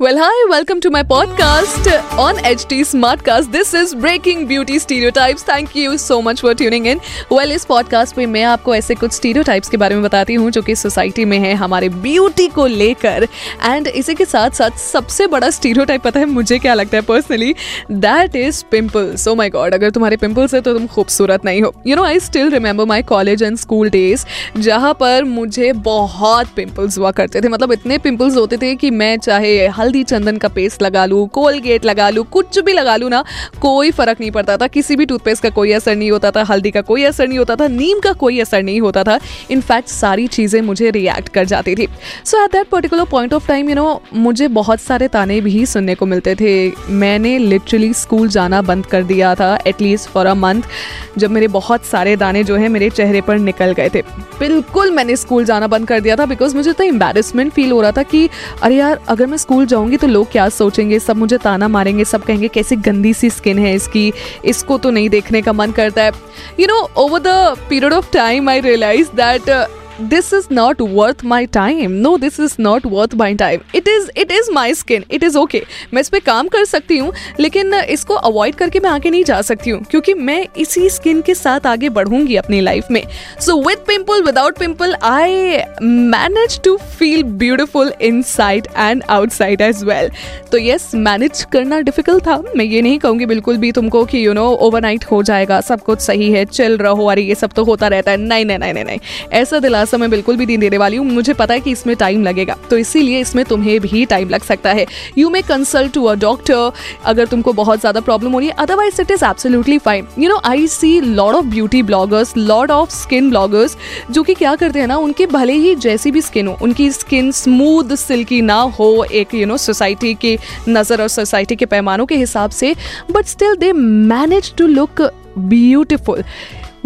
Well, hi, welcome to my podcast on HT Smartcast. This is Breaking Beauty Stereotypes. Thank you so much for tuning in. Well, इस podcast पे मैं आपको ऐसे कुछ stereotypes के बारे में बताती हूँ जो कि सोसाइटी में है हमारे ब्यूटी को लेकर एंड इसी के साथ साथ सबसे बड़ा स्टीरियोटाइप पता है मुझे क्या लगता है personally that is pimples oh my god अगर तुम्हारे पिम्पल्स है तो तुम खूबसूरत नहीं हो you know I still remember my college and school days जहाँ पर मुझे बहुत पिम्पल्स हुआ करते थे मतलब इतने पिम्पल्स होते थे कि मैं चाहे हल्दी चंदन का पेस्ट लगा लूँ कोलगेट लगा लूँ, कुछ भी लगा लूँ ना, कोई फ़र्क नहीं पड़ता था। किसी भी टूथपेस्ट का कोई असर नहीं होता था, हल्दी का कोई असर नहीं होता था, नीम का कोई असर नहीं होता था। इनफैक्ट सारी चीज़ें मुझे रिएक्ट कर जाती थी। So at that particular point of time you know मुझे बहुत सारे ताने भी सुनने को मिलते थे। मैंने लिटरली स्कूल जाना बंद कर दिया था एटलीस्ट फॉर अ मंथ जब मेरे बहुत सारे दाने जो है मेरे चेहरे पर निकल गए थे। बिल्कुल मैंने स्कूल जाना बंद कर दिया था बिकॉज़ मुझे तो एम्बेरसमेंट फील हो रहा था कि, अरे यार, अगर मैं स्कूल जाऊँगी तो लोग क्या सोचेंगे? सब मुझे ताना मारेंगे, सब कहेंगे, कैसी गंदी सी स्किन है इसकी। इसको तो नहीं देखने का मन करता है. You know over the period of time I realize that this is not worth my time no this is not worth my time it is it is my skin it is okay मैं इस पर काम कर सकती हूँ, लेकिन इसको avoid करके मैं आगे नहीं जा सकती हूँ, क्योंकि मैं इसी स्किन के साथ आगे बढ़ूँगी अपनी लाइफ में। So with pimple without pimple I manage to feel beautiful inside and outside as well तो यस मैनेज करना डिफ़िकल्ट था। मैं ये नहीं कहूँगी बिल्कुल भी तुमको कि यू नो ओवरनाइट हो जाएगा, सब कुछ सही है चिल रहो, अरे ये सब तो होता रहता है। नहीं नहीं नहीं नहीं। ऐसा दिलासा दिलासा मैं बिल्कुल भी नहीं देने वाली हूँ। मुझे पता है कि इसमें टाइम लगेगा तो इसीलिए इसमें तुम्हें भी टाइम लग सकता है। You may consult to a doctor अगर तुमको बहुत ज़्यादा प्रॉब्लम हो रही है। Otherwise it is absolutely fine you know I see lord of beauty bloggers lord of skin bloggers जो कि क्या करते हैं ना, उनके भले ही जैसी भी स्किन हो, उनकी स्किन स्मूथ सिल्की ना हो एक यू नो सोसाइटी की नज़र और सोसाइटी के पैमानों के हिसाब से but still they manage to look beautiful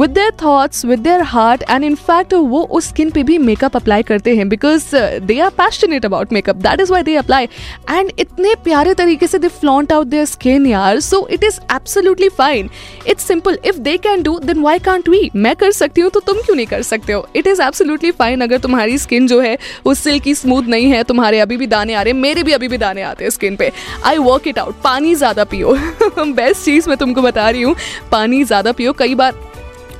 with their thoughts with their heart and in fact वो उस स्किन पे भी मेकअप अप्लाई करते हैं because they are passionate about makeup that is why they apply and इतने प्यारे तरीके से they flaunt out their skin यार. So it is absolutely fine it's simple if they can do then why can't we मैं कर सकती हूँ तो तुम क्यों नहीं कर सकते हो? इट इज़ एब्सोल्युटली फाइन अगर तुम्हारी स्किन जो है वो सिल्की स्मूथ नहीं है, तुम्हारे अभी भी दाने आ रहे मेरे भी अभी भी दाने आते हैं स्किन पे. आई वर्क इट आउट पानी ज़्यादा पियो. बेस्ट चीज़ मैं तुमको बता रही हूँ, पानी ज़्यादा पियो. कई बार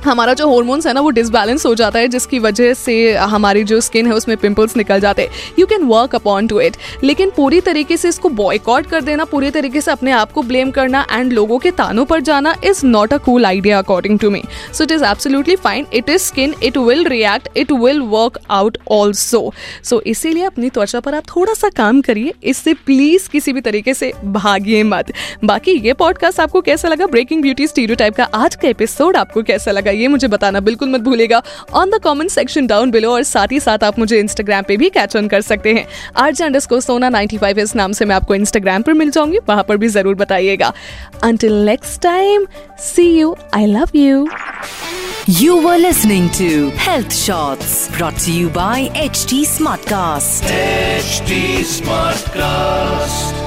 हमारा जो हॉर्मोन्स है ना, वो डिसबैलेंस हो जाता है, जिसकी वजह से हमारी जो स्किन है, उसमें पिंपल्स निकल जाते हैं। You can work upon to it लेकिन पूरी तरीके से इसको बॉयकॉट कर देना, पूरी तरीके से अपने आप को ब्लेम करना एंड लोगों के तानों पर जाना is not a cool idea according to me so it is absolutely fine it is skin it will react it will work out also so इसीलिए अपनी त्वचा पर आप थोड़ा सा काम करिए। इससे प्लीज़ किसी भी तरीके से भागिए मत। बाकी ये पॉडकास्ट आपको कैसा लगा? ब्रेकिंग ब्यूटी स्टीरियो का आज का एपिसोड आपको कैसा लगा? ये मुझे बताना बिल्कुल मत भूलेगा on the comment section down below और साथ ही साथ आप मुझे इंस्टाग्राम पे भी कैच ऑन कर सकते हैं RJ under Sona ninety five इस नाम से मैं आपको इंस्टाग्राम पर मिल जाऊँगी वहाँ पर भी ज़रूर बताइएगा until next time see you I love you You were listening to Health Shots brought to you by HT Smartcast. HD Smartcast.